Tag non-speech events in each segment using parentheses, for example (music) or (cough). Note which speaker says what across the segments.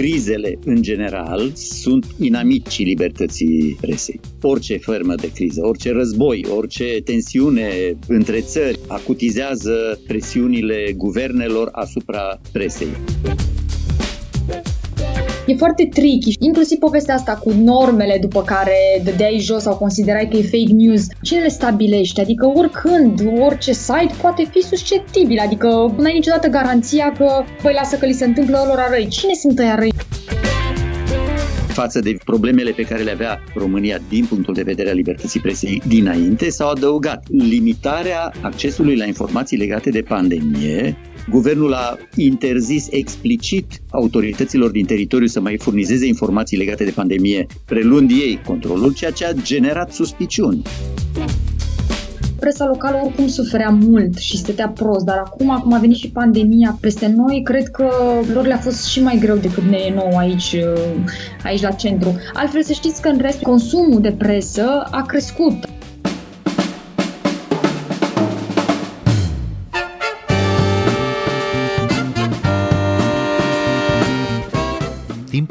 Speaker 1: crizele în general sunt inamicii libertății presei. Orice fermă de criză, orice război, orice tensiune între țări acutizează presiunile guvernelor asupra presei.
Speaker 2: E foarte tricky, inclusiv povestea asta cu normele după care dădeai jos sau considerai că e fake news. Cine le stabilește? Adică oricând, orice site poate fi susceptibil, adică nu ai niciodată garanția că, păi lasă că li se întâmplă lor răi. Cine sunt ăia răi?
Speaker 1: față de problemele pe care le avea România din punctul de vedere al libertății presei dinainte, s-au adăugat limitarea accesului la informații legate de pandemie, Guvernul a interzis explicit autorităților din teritoriu să mai furnizeze informații legate de pandemie, preluând ei controlul, ceea ce a generat suspiciuni
Speaker 2: presa locală oricum suferea mult și stătea prost, dar acum, acum a venit și pandemia peste noi, cred că lor le-a fost și mai greu decât ne e nou aici, aici la centru. Altfel să știți că în rest consumul de presă a crescut.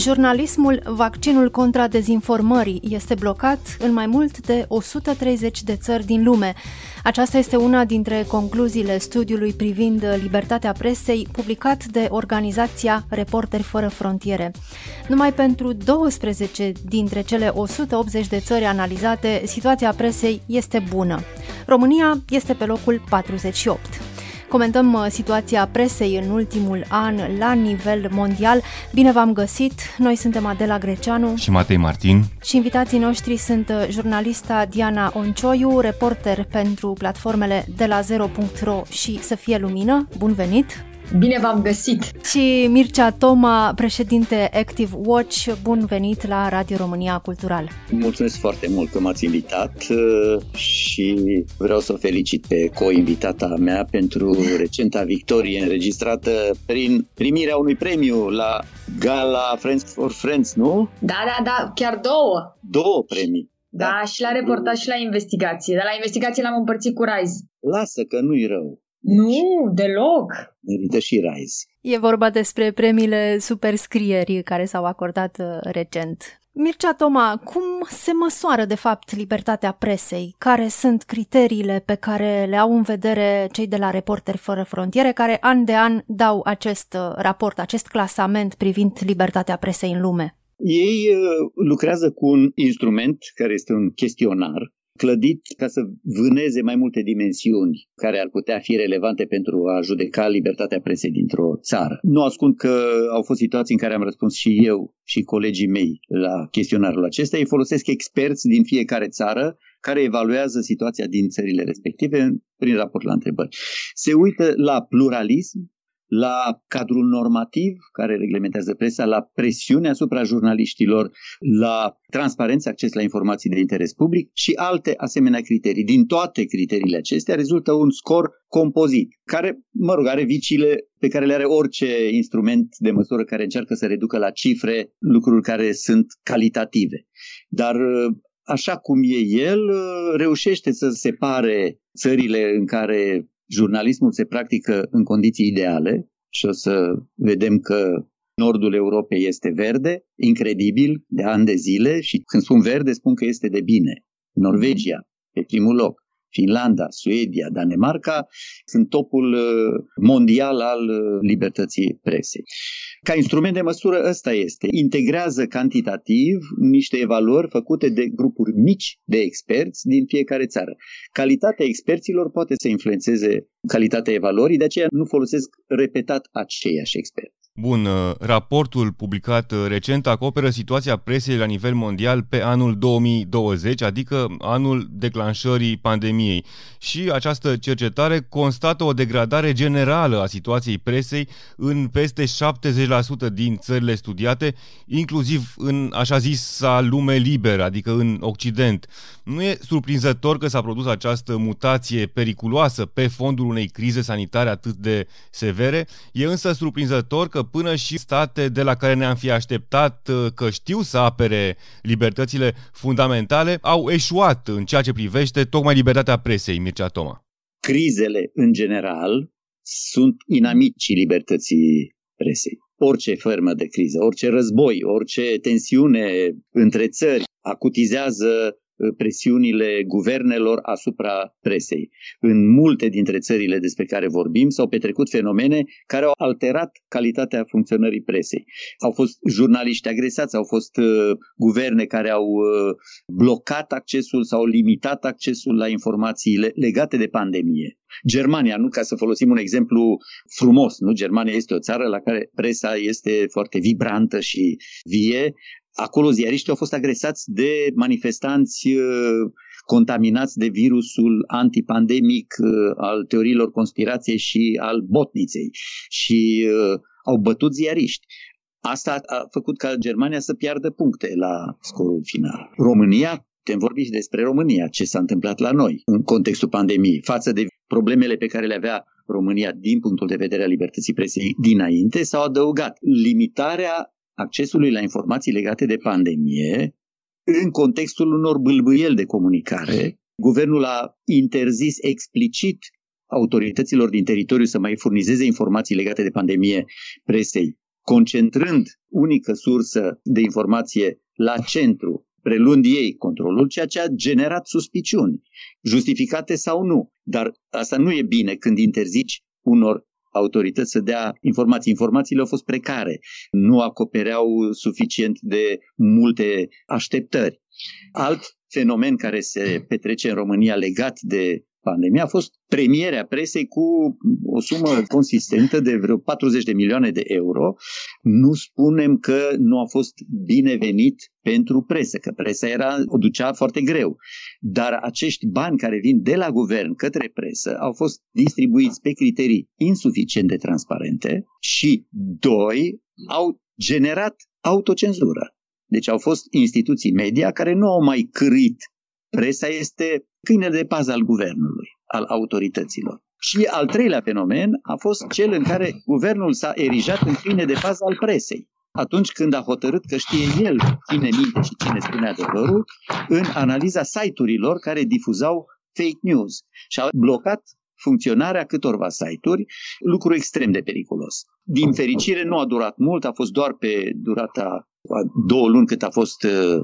Speaker 3: Jurnalismul Vaccinul contra dezinformării este blocat în mai mult de 130 de țări din lume. Aceasta este una dintre concluziile studiului privind libertatea presei publicat de organizația Reporteri Fără Frontiere. Numai pentru 12 dintre cele 180 de țări analizate, situația presei este bună. România este pe locul 48. Comentăm uh, situația presei în ultimul an la nivel mondial. Bine v-am găsit! Noi suntem Adela Greceanu
Speaker 4: și Matei Martin
Speaker 3: și invitații noștri sunt uh, jurnalista Diana Oncioiu, reporter pentru platformele de la zero.ro și Să fie lumină. Bun venit!
Speaker 2: Bine v-am găsit!
Speaker 3: Și Mircea Toma, președinte Active Watch, bun venit la Radio România Cultural!
Speaker 1: Mulțumesc foarte mult că m-ați invitat uh, și vreau să o felicit pe co-invitata mea pentru recenta victorie înregistrată prin primirea unui premiu la Gala Friends for Friends, nu?
Speaker 2: Da, da, da, chiar două!
Speaker 1: Două premii!
Speaker 2: Da, da, și la reportaj și la investigație. Dar la investigație l-am împărțit cu Rise.
Speaker 1: Lasă că nu-i rău.
Speaker 2: Nu, deloc.
Speaker 1: Merită și Rise.
Speaker 3: E vorba despre premiile superscrieri care s-au acordat uh, recent. Mircea Toma, cum se măsoară de fapt libertatea presei? Care sunt criteriile pe care le au în vedere cei de la Reporteri Fără Frontiere, care an de an dau acest uh, raport, acest clasament privind libertatea presei în lume?
Speaker 1: Ei uh, lucrează cu un instrument care este un chestionar clădit ca să vâneze mai multe dimensiuni care ar putea fi relevante pentru a judeca libertatea presei dintr-o țară. Nu ascund că au fost situații în care am răspuns și eu și colegii mei la chestionarul acesta. Ei folosesc experți din fiecare țară care evaluează situația din țările respective prin raport la întrebări. Se uită la pluralism, la cadrul normativ care reglementează presa, la presiune asupra jurnaliștilor, la transparență, acces la informații de interes public și alte asemenea criterii. Din toate criteriile acestea rezultă un scor compozit, care, mă rog, are vicile pe care le are orice instrument de măsură care încearcă să reducă la cifre lucruri care sunt calitative. Dar așa cum e el, reușește să separe țările în care jurnalismul se practică în condiții ideale și o să vedem că nordul Europei este verde, incredibil, de ani de zile și când spun verde spun că este de bine. Norvegia, pe primul loc. Finlanda, Suedia, Danemarca sunt topul uh, mondial al uh, libertății presei. Ca instrument de măsură ăsta este. Integrează cantitativ niște evaluări făcute de grupuri mici de experți din fiecare țară. Calitatea experților poate să influențeze calitatea evaluării, de aceea nu folosesc repetat aceiași experți.
Speaker 4: Bun, uh, raportul publicat uh, recent acoperă situația presei la nivel mondial pe anul 2020, adică anul declanșării pandemiei. Și această cercetare constată o degradare generală a situației presei în peste 70% din țările studiate, inclusiv în așa zisa lume liberă, adică în Occident. Nu e surprinzător că s-a produs această mutație periculoasă pe fondul unei crize sanitare atât de severe, e însă surprinzător că că până și state de la care ne-am fi așteptat uh, că știu să apere libertățile fundamentale au eșuat în ceea ce privește tocmai libertatea presei, Mircea Toma.
Speaker 1: Crizele, în general, sunt inamicii libertății presei. Orice formă de criză, orice război, orice tensiune între țări acutizează presiunile guvernelor asupra presei. În multe dintre țările despre care vorbim s-au petrecut fenomene care au alterat calitatea funcționării presei. Au fost jurnaliști agresați, au fost uh, guverne care au uh, blocat accesul sau limitat accesul la informațiile legate de pandemie. Germania, nu ca să folosim un exemplu frumos, nu? Germania este o țară la care presa este foarte vibrantă și vie, Acolo ziariștii au fost agresați de manifestanți uh, contaminați de virusul antipandemic uh, al teoriilor conspirației și al botniței și uh, au bătut ziariști. Asta a făcut ca Germania să piardă puncte la scorul final. România, putem vorbi și despre România, ce s-a întâmplat la noi în contextul pandemiei, față de problemele pe care le avea România din punctul de vedere al libertății presei dinainte, s-au adăugat limitarea accesului la informații legate de pandemie în contextul unor bâlbâieli de comunicare. Guvernul a interzis explicit autorităților din teritoriu să mai furnizeze informații legate de pandemie presei, concentrând unică sursă de informație la centru, preluând ei controlul, ceea ce a generat suspiciuni, justificate sau nu. Dar asta nu e bine când interzici unor autorități să dea informații. Informațiile au fost precare, nu acopereau suficient de multe așteptări. Alt fenomen care se petrece în România legat de pandemie a fost premierea presei cu o sumă consistentă de vreo 40 de milioane de euro. Nu spunem că nu a fost binevenit pentru presă, că presa era, o ducea foarte greu. Dar acești bani care vin de la guvern către presă au fost distribuiți pe criterii insuficient de transparente și, doi, au generat autocenzură. Deci au fost instituții media care nu au mai cârit Presa este câine de pază al guvernului, al autorităților. Și al treilea fenomen a fost cel în care guvernul s-a erijat în câine de pază al presei. Atunci când a hotărât că știe el cine minte și cine spune adevărul, în analiza site-urilor care difuzau fake news și a blocat funcționarea câtorva site-uri, lucru extrem de periculos. Din fericire nu a durat mult, a fost doar pe durata a două luni cât a fost uh,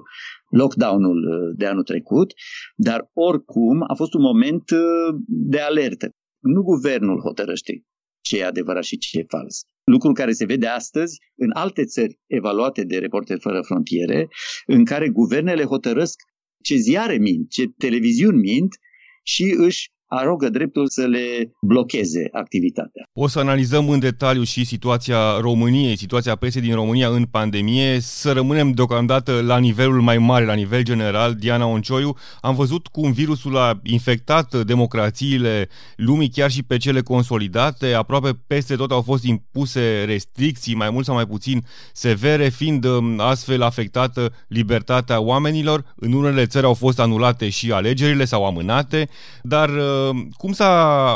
Speaker 1: lockdown-ul uh, de anul trecut, dar oricum a fost un moment uh, de alertă. Nu guvernul hotărăște ce e adevărat și ce e fals. Lucru care se vede astăzi în alte țări evaluate de Reporteri Fără Frontiere, în care guvernele hotărăsc ce ziare mint, ce televiziuni mint și își arogă dreptul să le blocheze activitatea.
Speaker 4: O să analizăm în detaliu și situația României, situația presei din România în pandemie, să rămânem deocamdată la nivelul mai mare, la nivel general. Diana Oncioiu, am văzut cum virusul a infectat democrațiile lumii, chiar și pe cele consolidate. Aproape peste tot au fost impuse restricții, mai mult sau mai puțin severe, fiind um, astfel afectată libertatea oamenilor. În unele țări au fost anulate și alegerile sau amânate, dar uh, cum s-a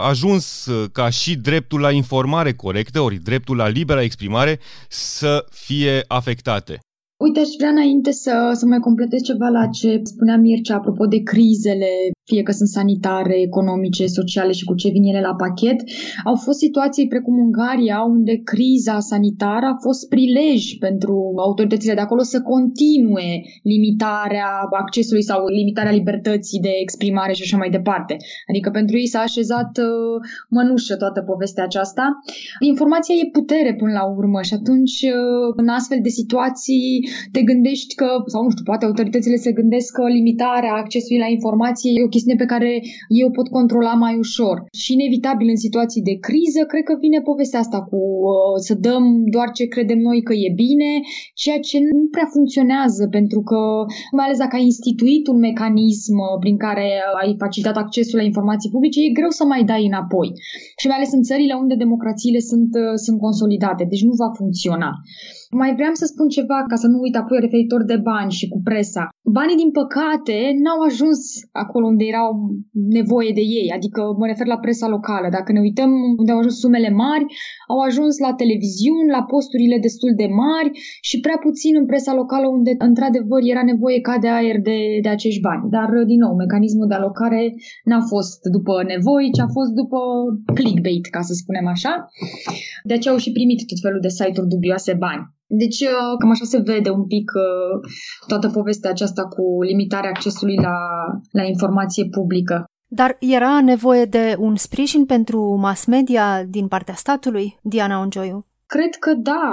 Speaker 4: ajuns uh, ca și dreptul la informare corectă, ori dreptul la libera exprimare, să fie afectate?
Speaker 2: Uite, aș vrea înainte să, să mai completez ceva la ce spunea Mircea apropo de crizele fie că sunt sanitare, economice, sociale și cu ce vin ele la pachet. Au fost situații precum Ungaria, unde criza sanitară a fost prilej pentru autoritățile de acolo să continue limitarea accesului sau limitarea libertății de exprimare și așa mai departe. Adică pentru ei s-a așezat uh, mănușă toată povestea aceasta. Informația e putere până la urmă și atunci uh, în astfel de situații te gândești că, sau nu știu, poate autoritățile se gândesc că limitarea accesului la informație e o chestiune pe care eu pot controla mai ușor. Și inevitabil în situații de criză, cred că vine povestea asta cu uh, să dăm doar ce credem noi că e bine, ceea ce nu prea funcționează, pentru că, mai ales dacă ai instituit un mecanism uh, prin care ai facilitat accesul la informații publice, e greu să mai dai înapoi. Și mai ales în țările unde democrațiile sunt, uh, sunt consolidate, deci nu va funcționa. Mai vreau să spun ceva ca să nu uit apoi referitor de bani și cu presa. Banii, din păcate, n-au ajuns acolo unde erau nevoie de ei, adică mă refer la presa locală. Dacă ne uităm unde au ajuns sumele mari, au ajuns la televiziuni, la posturile destul de mari și prea puțin în presa locală unde într-adevăr era nevoie ca de aer de, de acești bani. Dar, din nou, mecanismul de alocare n-a fost după nevoi, ci a fost după clickbait, ca să spunem așa. De aceea au și primit tot felul de site-uri dubioase bani. Deci, uh, cam așa se vede un pic uh, toată povestea aceasta cu limitarea accesului la, la informație publică.
Speaker 3: Dar era nevoie de un sprijin pentru mass media din partea statului, Diana Onjoiu?
Speaker 2: Cred că da.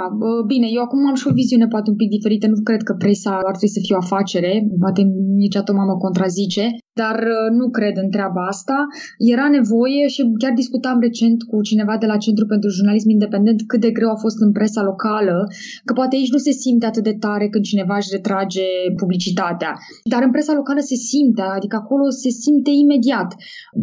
Speaker 2: Bine, eu acum am și o viziune poate un pic diferită. Nu cred că presa ar trebui să fie o afacere. Poate nici atoma mă contrazice dar uh, nu cred în treaba asta. Era nevoie și chiar discutam recent cu cineva de la Centru pentru Jurnalism Independent cât de greu a fost în presa locală, că poate aici nu se simte atât de tare când cineva își retrage publicitatea. Dar în presa locală se simte, adică acolo se simte imediat.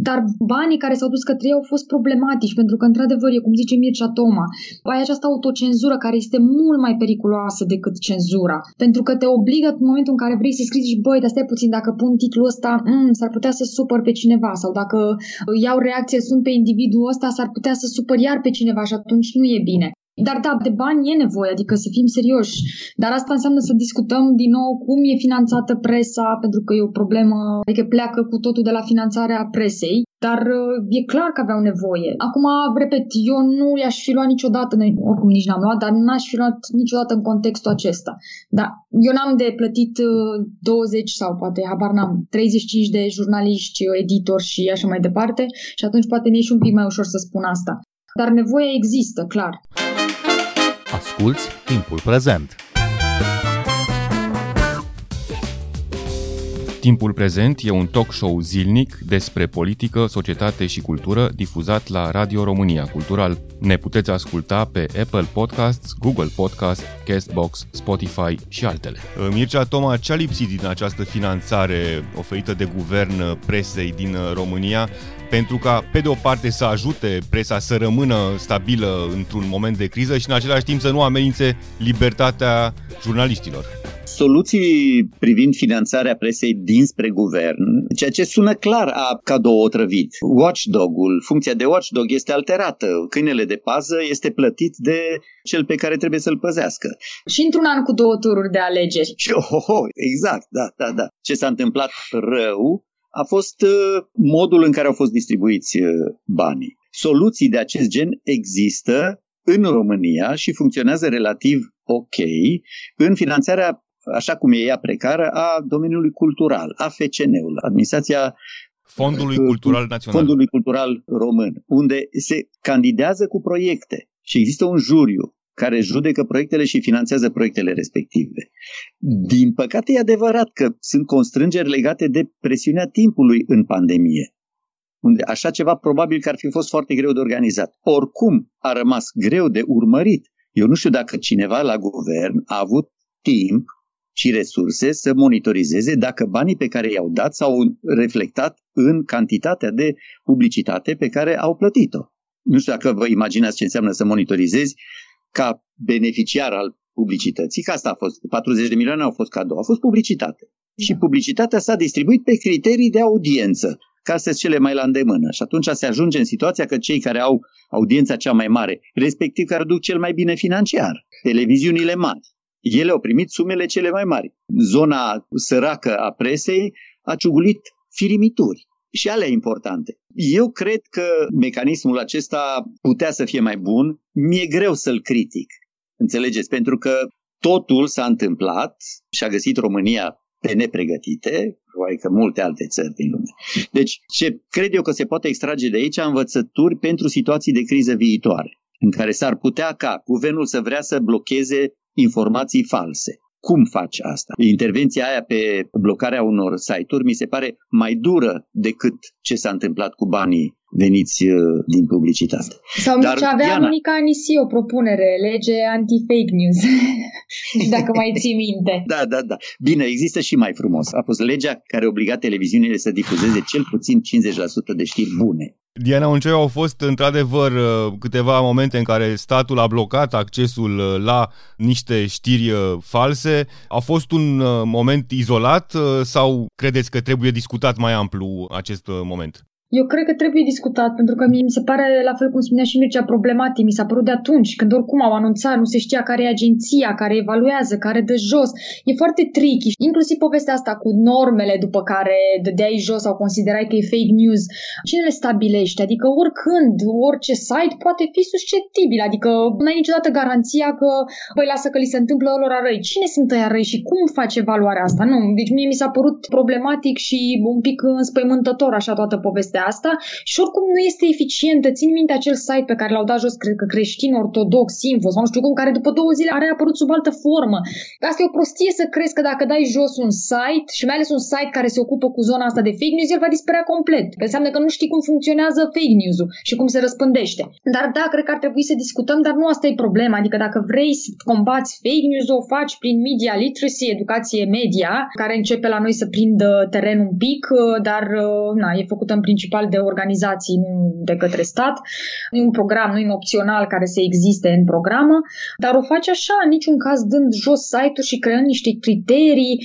Speaker 2: Dar banii care s-au dus către ei au fost problematici, pentru că, într-adevăr, e cum zice Mircea Toma, ai această autocenzură care este mult mai periculoasă decât cenzura. Pentru că te obligă în momentul în care vrei să scrii, și băi, dar stai puțin, dacă pun titlul ăsta, mm, mm, s-ar putea să supăr pe cineva sau dacă iau reacție, sunt pe individul ăsta, s-ar putea să supăr iar pe cineva și atunci nu e bine. Dar da, de bani e nevoie, adică să fim serioși. Dar asta înseamnă să discutăm din nou cum e finanțată presa, pentru că e o problemă, adică pleacă cu totul de la finanțarea presei. Dar uh, e clar că aveau nevoie. Acum, repet, eu nu i-aș fi luat niciodată, oricum nici n-am luat, dar n-aș fi luat niciodată în contextul acesta. Da, eu n-am de plătit 20 uh, sau poate, habar n-am, 35 de jurnaliști, editori și așa mai departe și atunci poate mi-e și un pic mai ușor să spun asta. Dar nevoia există, clar.
Speaker 5: Asculți timpul prezent!
Speaker 4: Timpul prezent e un talk show zilnic despre politică, societate și cultură difuzat la Radio România Cultural. Ne puteți asculta pe Apple Podcasts, Google Podcasts, Castbox, Spotify și altele. Mircea Toma, ce a lipsit din această finanțare oferită de guvern presei din România pentru ca, pe de o parte, să ajute presa să rămână stabilă într-un moment de criză și, în același timp, să nu amenințe libertatea jurnaliștilor?
Speaker 1: Soluții privind finanțarea presei dinspre guvern, ceea ce sună clar a cadou otrăvit. Watchdog-ul, funcția de watchdog este alterată. Câinele de pază este plătit de cel pe care trebuie să-l păzească.
Speaker 2: Și într-un an cu două tururi de alegeri.
Speaker 1: Oh, oh, oh, exact, da, da, da. Ce s-a întâmplat rău a fost uh, modul în care au fost distribuiți uh, banii. Soluții de acest gen există în România și funcționează relativ ok în finanțarea, așa cum e ea precară, a domeniului cultural, a FCN-ului, Administrația
Speaker 4: Fondului uh, Cultural Național.
Speaker 1: Fondului Cultural Român, unde se candidează cu proiecte și există un juriu care judecă proiectele și finanțează proiectele respective. Din păcate e adevărat că sunt constrângeri legate de presiunea timpului în pandemie, unde așa ceva probabil că ar fi fost foarte greu de organizat. Oricum a rămas greu de urmărit. Eu nu știu dacă cineva la guvern a avut timp și resurse să monitorizeze dacă banii pe care i-au dat s-au reflectat în cantitatea de publicitate pe care au plătit-o. Nu știu dacă vă imaginați ce înseamnă să monitorizezi ca beneficiar al publicității, că asta a fost, 40 de milioane au fost cadou, a fost publicitate. Da. Și publicitatea s-a distribuit pe criterii de audiență, ca să cele mai la îndemână. Și atunci se ajunge în situația că cei care au audiența cea mai mare, respectiv care duc cel mai bine financiar, televiziunile mari, ele au primit sumele cele mai mari. Zona săracă a presei a ciugulit firimituri și alea importante. Eu cred că mecanismul acesta putea să fie mai bun. Mi-e greu să-l critic. Înțelegeți? Pentru că totul s-a întâmplat și a găsit România pe nepregătite, probabil că multe alte țări din lume. Deci, ce cred eu că se poate extrage de aici învățături pentru situații de criză viitoare, în care s-ar putea ca guvernul să vrea să blocheze informații false cum faci asta? Intervenția aia pe blocarea unor site-uri mi se pare mai dură decât ce s-a întâmplat cu banii veniți uh, din publicitate.
Speaker 2: Sau Dar, ce avea Diana... Monica Anisi o propunere, lege anti-fake news, (laughs) dacă mai ții minte. (laughs)
Speaker 1: Da, da, da. Bine, există și mai frumos. A fost legea care obliga televiziunile să difuzeze cel puțin 50% de știri bune.
Speaker 4: Diana Unceu au fost într-adevăr uh, câteva momente în care statul a blocat accesul uh, la niște știri uh, false. A fost un moment izolat sau credeți că trebuie discutat mai amplu acest moment?
Speaker 2: Eu cred că trebuie discutat, pentru că mi se pare, la fel cum spunea și Mircea, problematic. Mi s-a părut de atunci, când oricum au anunțat, nu se știa care e agenția, care evaluează, care dă jos. E foarte tricky. Inclusiv povestea asta cu normele după care dădeai jos sau considerai că e fake news. Cine le stabilește? Adică oricând, orice site poate fi susceptibil. Adică nu ai niciodată garanția că, băi, lasă că li se întâmplă lor răi. Cine sunt ăia răi și cum face evaluarea asta? Nu, deci mie mi s-a părut problematic și un pic înspăimântător așa toată povestea asta și oricum nu este eficientă. Țin minte acel site pe care l-au dat jos, cred că creștin ortodox, info sau nu știu cum, care după două zile are apărut sub altă formă. Asta e o prostie să crezi că dacă dai jos un site și mai ales un site care se ocupă cu zona asta de fake news, el va dispărea complet. Că înseamnă că nu știi cum funcționează fake news-ul și cum se răspândește. Dar da, cred că ar trebui să discutăm, dar nu asta e problema. Adică dacă vrei să combați fake news, o faci prin media literacy, educație media, care începe la noi să prindă teren un pic, dar na, e făcută în principiu principal de organizații, nu de către stat. Nu e un program, nu e un opțional care să existe în programă, dar o face așa, în niciun caz dând jos site-ul și creând niște criterii,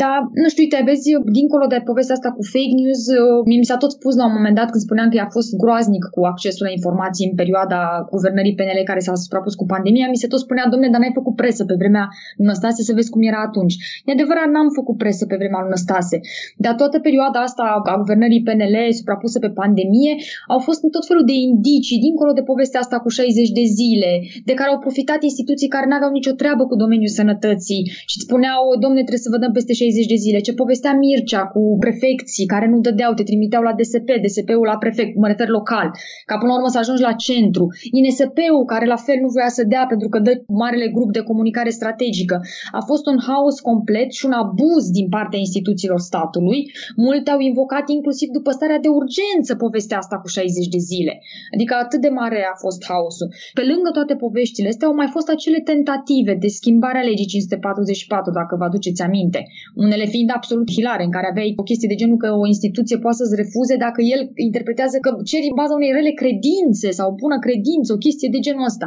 Speaker 2: dar nu știu, uite, vezi, dincolo de povestea asta cu fake news, mi s-a tot spus la un moment dat când spuneam că a fost groaznic cu accesul la informații în perioada guvernării PNL care s-a suprapus cu pandemia, mi se tot spunea, domnule, dar n-ai făcut presă pe vremea Năstase să vezi cum era atunci. E adevărat, n-am făcut presă pe vremea lui Năstase, dar toată perioada asta a guvernării PNL suprapusă pe pandemie, au fost tot felul de indicii, dincolo de povestea asta cu 60 de zile, de care au profitat instituții care n-aveau nicio treabă cu domeniul sănătății și îți spuneau, domne, trebuie să vă dăm peste 60 de zile. Ce povestea Mircea cu prefecții care nu dădeau, te trimiteau la DSP, DSP-ul la prefect, mă refer local, ca până la urmă să ajungi la centru. INSP-ul care la fel nu voia să dea pentru că dă marele grup de comunicare strategică. A fost un haos complet și un abuz din partea instituțiilor statului. Multe au invocat inclusiv după starea de urgență să povestea asta cu 60 de zile. Adică atât de mare a fost haosul. Pe lângă toate poveștile astea au mai fost acele tentative de schimbare a legii 544, dacă vă aduceți aminte. Unele fiind absolut hilare, în care aveai o chestie de genul că o instituție poate să-ți refuze dacă el interpretează că ceri în baza unei rele credințe sau bună credință, o chestie de genul ăsta.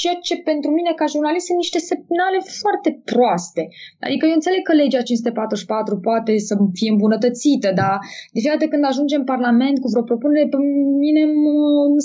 Speaker 2: Ceea ce pentru mine ca jurnalist sunt niște semnale foarte proaste. Adică eu înțeleg că legea 544 poate să fie îmbunătățită, dar de fiecare dată când ajungem în Parlament cu vreo propunere, pe mine mă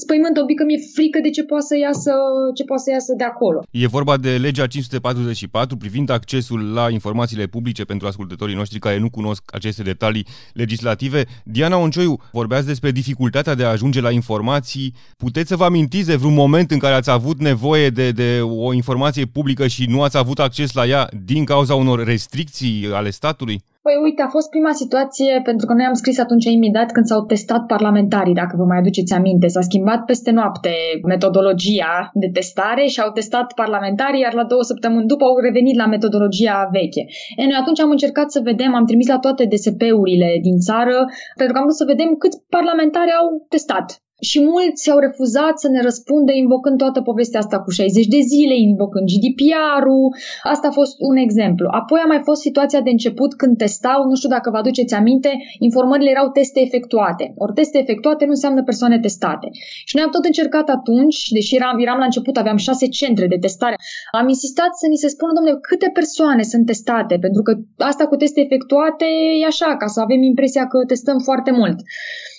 Speaker 2: spăimântă un pic că mi-e frică de ce poate să iasă, ce poate să iasă de acolo.
Speaker 4: E vorba de legea 544 privind accesul la informațiile publice pentru ascultătorii noștri care nu cunosc aceste detalii legislative. Diana Oncioiu, vorbeați despre dificultatea de a ajunge la informații. Puteți să vă amintiți de vreun moment în care ați avut nevoie de, de o informație publică și nu ați avut acces la ea din cauza unor restricții ale statului?
Speaker 2: Păi uite, a fost prima situație pentru că noi am scris atunci imediat când s-au testat parlamentarii, dacă vă mai aduceți aminte. S-a schimbat peste noapte metodologia de testare și au testat parlamentarii, iar la două săptămâni după au revenit la metodologia veche. E, noi atunci am încercat să vedem, am trimis la toate DSP-urile din țară, pentru că am vrut să vedem câți parlamentari au testat și mulți au refuzat să ne răspundă invocând toată povestea asta cu 60 de zile, invocând GDPR-ul. Asta a fost un exemplu. Apoi a mai fost situația de început când testau, nu știu dacă vă aduceți aminte, informările erau teste efectuate. Ori teste efectuate nu înseamnă persoane testate. Și noi am tot încercat atunci, deși eram, eram la început, aveam șase centre de testare, am insistat să ni se spună, domnule, câte persoane sunt testate, pentru că asta cu teste efectuate e așa, ca să avem impresia că testăm foarte mult.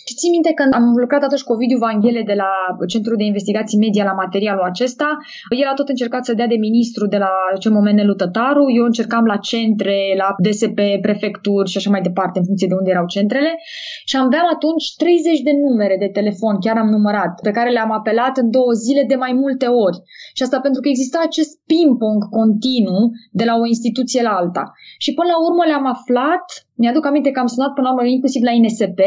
Speaker 2: Și țin minte că am lucrat atunci cu Ovidiu Vanghele de la Centrul de Investigații Media la materialul acesta. El a tot încercat să dea de ministru de la acel moment Nelu Tătaru. Eu încercam la centre, la DSP, prefecturi și așa mai departe, în funcție de unde erau centrele. Și aveam atunci 30 de numere de telefon, chiar am numărat, pe care le-am apelat în două zile de mai multe ori. Și asta pentru că exista acest ping-pong continuu de la o instituție la alta. Și până la urmă le-am aflat, mi-aduc aminte că am sunat până la urmă inclusiv la INSP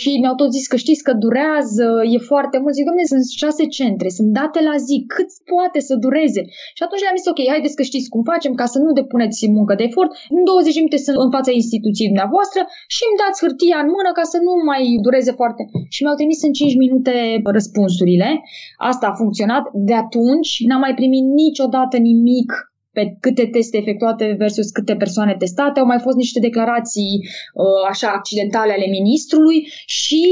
Speaker 2: și mi-au tot zis că știți că durează, e foarte mult. Zic, domnule, sunt șase centre, sunt date la zi, cât poate să dureze? Și atunci le-am zis, ok, haideți că știți cum facem ca să nu depuneți muncă de efort. În 20 minute sunt în fața instituției dumneavoastră și îmi dați hârtia în mână ca să nu mai dureze foarte. Și mi-au trimis în 5 minute răspunsurile. Asta a funcționat. De atunci n-am mai primit niciodată nimic pe câte teste efectuate versus câte persoane testate. Au mai fost niște declarații uh, așa accidentale ale ministrului și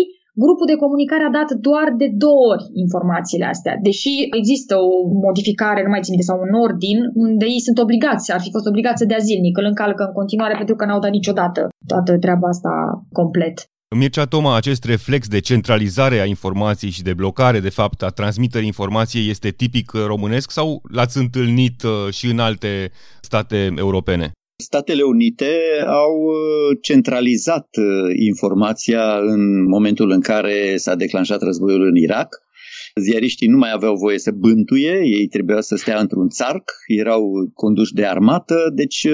Speaker 2: Grupul de comunicare a dat doar de două ori informațiile astea, deși există o modificare, nu mai țin sau un ordin, unde ei sunt obligați, ar fi fost obligați să dea zilnic, îl încalcă în continuare pentru că n-au dat niciodată toată treaba asta complet.
Speaker 4: Mircea Toma, acest reflex de centralizare a informației și de blocare, de fapt, a transmiterii informației este tipic românesc sau l-ați întâlnit uh, și în alte state europene?
Speaker 1: Statele Unite au uh, centralizat uh, informația în momentul în care s-a declanșat războiul în Irak. Ziariștii nu mai aveau voie să bântuie, ei trebuia să stea într-un țarc, erau conduși de armată, deci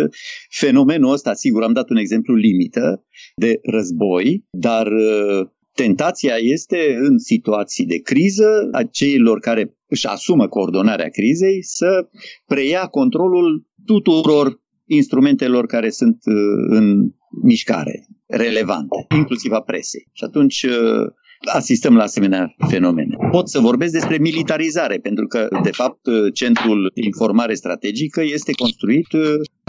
Speaker 1: fenomenul ăsta, sigur, am dat un exemplu limită, de război, dar uh, tentația este în situații de criză a ceilor care își asumă coordonarea crizei să preia controlul tuturor instrumentelor care sunt uh, în mișcare, relevante, inclusiv a presei. Și atunci uh, asistăm la asemenea fenomene. Pot să vorbesc despre militarizare, pentru că, de fapt, Centrul de Informare Strategică este construit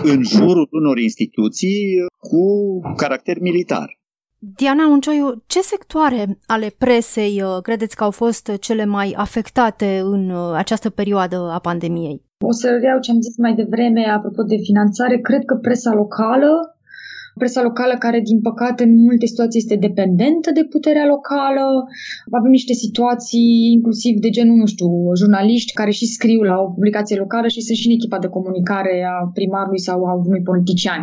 Speaker 1: în jurul unor instituții cu caracter militar.
Speaker 3: Diana Uncioiu, ce sectoare ale presei uh, credeți că au fost cele mai afectate în uh, această perioadă a pandemiei?
Speaker 2: O să reiau ce am zis mai devreme apropo de finanțare. Cred că presa locală presa locală care, din păcate, în multe situații este dependentă de puterea locală. Avem niște situații, inclusiv de genul, nu știu, jurnaliști care și scriu la o publicație locală și sunt și în echipa de comunicare a primarului sau a unui politician.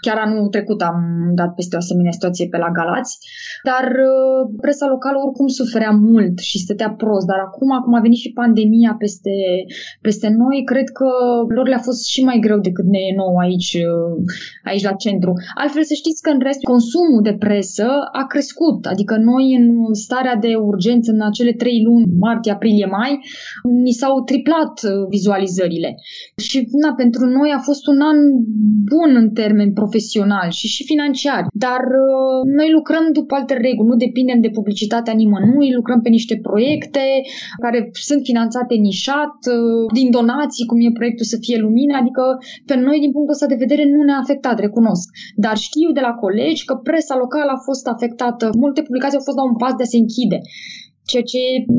Speaker 2: Chiar anul trecut am dat peste o asemenea situație pe la Galați, dar uh, presa locală oricum suferea mult și stătea prost, dar acum, acum a venit și pandemia peste, peste noi, cred că lor le-a fost și mai greu decât ne e nou aici, uh, aici la centru. Altfel să știți că în rest consumul de presă a crescut, adică noi în starea de urgență în acele trei luni, martie, aprilie, mai, ni s-au triplat uh, vizualizările. Și na, pentru noi a fost un an bun în termen profesional și și financiar, dar uh, noi lucrăm după alte reguli, nu depindem de publicitatea nimănui, lucrăm pe niște proiecte care sunt finanțate nișat, uh, din donații, cum e proiectul Să fie lumină, adică pe noi din punctul ăsta de vedere nu ne-a afectat, recunosc. Dar știu de la colegi că presa locală a fost afectată. Multe publicații au fost la un pas de a se închide ceea ce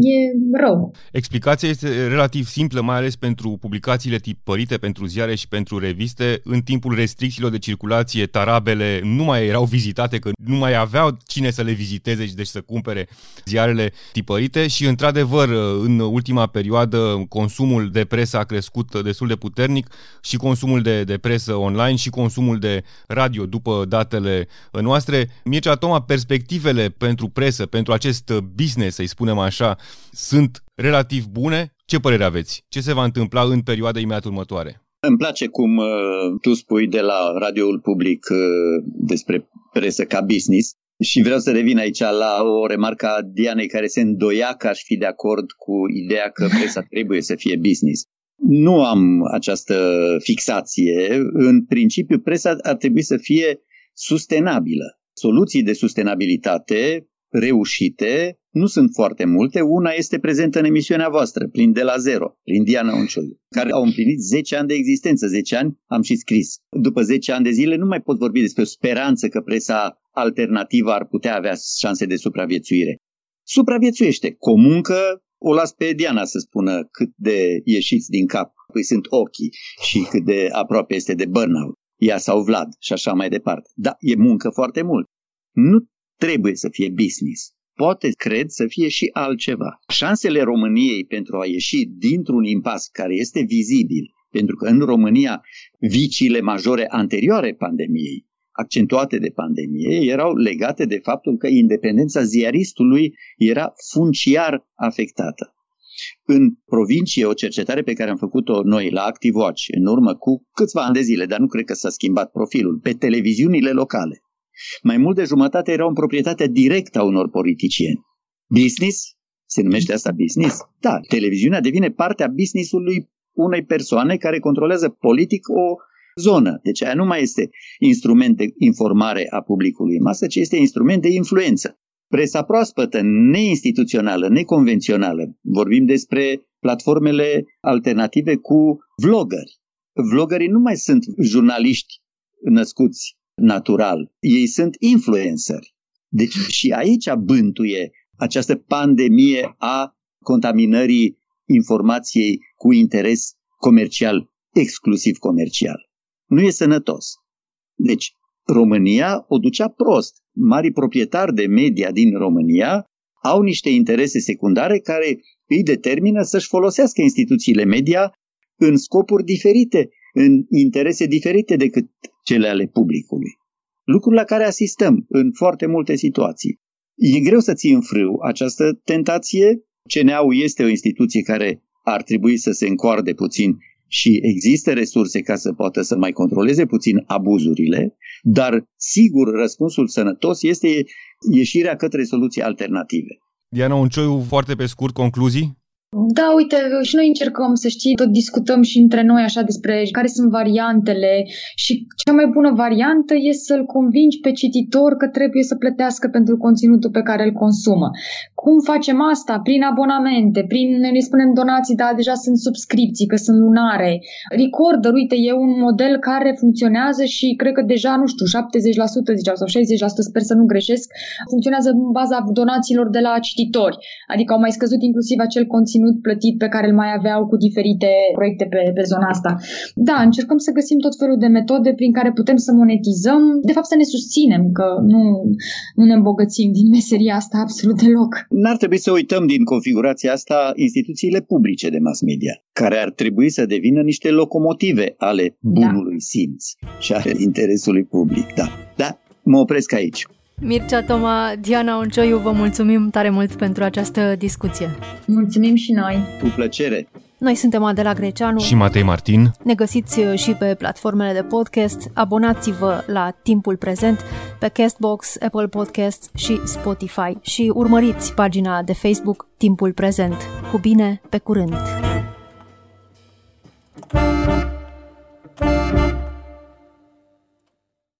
Speaker 2: e rău.
Speaker 4: Explicația este relativ simplă, mai ales pentru publicațiile tipărite, pentru ziare și pentru reviste. În timpul restricțiilor de circulație, tarabele nu mai erau vizitate, că nu mai aveau cine să le viziteze și deci să cumpere ziarele tipărite și, într-adevăr, în ultima perioadă, consumul de presă a crescut destul de puternic și consumul de, de presă online și consumul de radio, după datele noastre. Mircea Toma, perspectivele pentru presă, pentru acest business, să-i spunem așa, sunt relativ bune. Ce părere aveți? Ce se va întâmpla în perioada imediat următoare?
Speaker 1: Îmi place cum uh, tu spui de la radioul public uh, despre presă ca business și vreau să revin aici la o remarcă a Dianei care se îndoia că aș fi de acord cu ideea că (laughs) presa trebuie să fie business. Nu am această fixație. În principiu, presa ar trebui să fie sustenabilă. Soluții de sustenabilitate reușite nu sunt foarte multe. Una este prezentă în emisiunea voastră, plin de la zero, prin Diana Oncioliu, care au împlinit 10 ani de existență. 10 ani am și scris. După 10 ani de zile nu mai pot vorbi despre o speranță că presa alternativă ar putea avea șanse de supraviețuire. Supraviețuiește. Cu o muncă o las pe Diana să spună cât de ieșiți din cap îi sunt ochii și cât de aproape este de burnout. Ea sau Vlad și așa mai departe. Da, e muncă foarte mult. Nu trebuie să fie business poate, cred, să fie și altceva. Șansele României pentru a ieși dintr-un impas care este vizibil, pentru că în România viciile majore anterioare pandemiei, accentuate de pandemie, erau legate de faptul că independența ziaristului era funciar afectată. În provincie, o cercetare pe care am făcut-o noi la Active Watch în urmă cu câțiva ani de zile, dar nu cred că s-a schimbat profilul, pe televiziunile locale. Mai mult de jumătate erau în proprietatea directă a unor politicieni. Business? Se numește asta business? Da, televiziunea devine parte a businessului unei persoane care controlează politic o zonă. Deci aia nu mai este instrument de informare a publicului în masă, ci este instrument de influență. Presa proaspătă, neinstituțională, neconvențională, vorbim despre platformele alternative cu vloggeri. Vloggerii nu mai sunt jurnaliști născuți natural. Ei sunt influenceri. Deci și aici bântuie această pandemie a contaminării informației cu interes comercial, exclusiv comercial. Nu e sănătos. Deci, România o ducea prost. Mari proprietari de media din România au niște interese secundare care îi determină să-și folosească instituțiile media în scopuri diferite, în interese diferite decât cele ale publicului. Lucrul la care asistăm în foarte multe situații. E greu să ții în frâu această tentație. CNA-ul este o instituție care ar trebui să se încoarde puțin și există resurse ca să poată să mai controleze puțin abuzurile, dar sigur răspunsul sănătos este ieșirea către soluții alternative.
Speaker 4: Diana Uncioiu, foarte pe scurt, concluzii?
Speaker 2: Da, uite, și noi încercăm să știi, tot discutăm și între noi așa despre care sunt variantele și cea mai bună variantă e să-l convingi pe cititor că trebuie să plătească pentru conținutul pe care îl consumă. Cum facem asta? Prin abonamente, prin, ne spunem donații, dar deja sunt subscripții, că sunt lunare. Recorder, uite, e un model care funcționează și cred că deja, nu știu, 70% ziceau, sau 60%, sper să nu greșesc, funcționează în baza donațiilor de la cititori. Adică au mai scăzut inclusiv acel conținut conținut plătit pe care îl mai aveau cu diferite proiecte pe, pe zona asta. Da, încercăm să găsim tot felul de metode prin care putem să monetizăm, de fapt să ne susținem, că nu, nu ne îmbogățim din meseria asta absolut deloc.
Speaker 1: N-ar trebui să uităm din configurația asta instituțiile publice de mass media, care ar trebui să devină niște locomotive ale da. bunului da. simț și ale interesului public. Da, da, mă opresc aici.
Speaker 3: Mircea Toma, Diana Oncioiu, vă mulțumim tare mult pentru această discuție.
Speaker 2: Mulțumim și noi.
Speaker 1: Cu plăcere.
Speaker 3: Noi suntem Adela Greceanu
Speaker 4: și Matei Martin.
Speaker 3: Ne găsiți uh, și pe platformele de podcast. Abonați-vă la Timpul Prezent pe Castbox, Apple Podcasts și Spotify și urmăriți pagina de Facebook Timpul Prezent. Cu bine, pe curând! thank you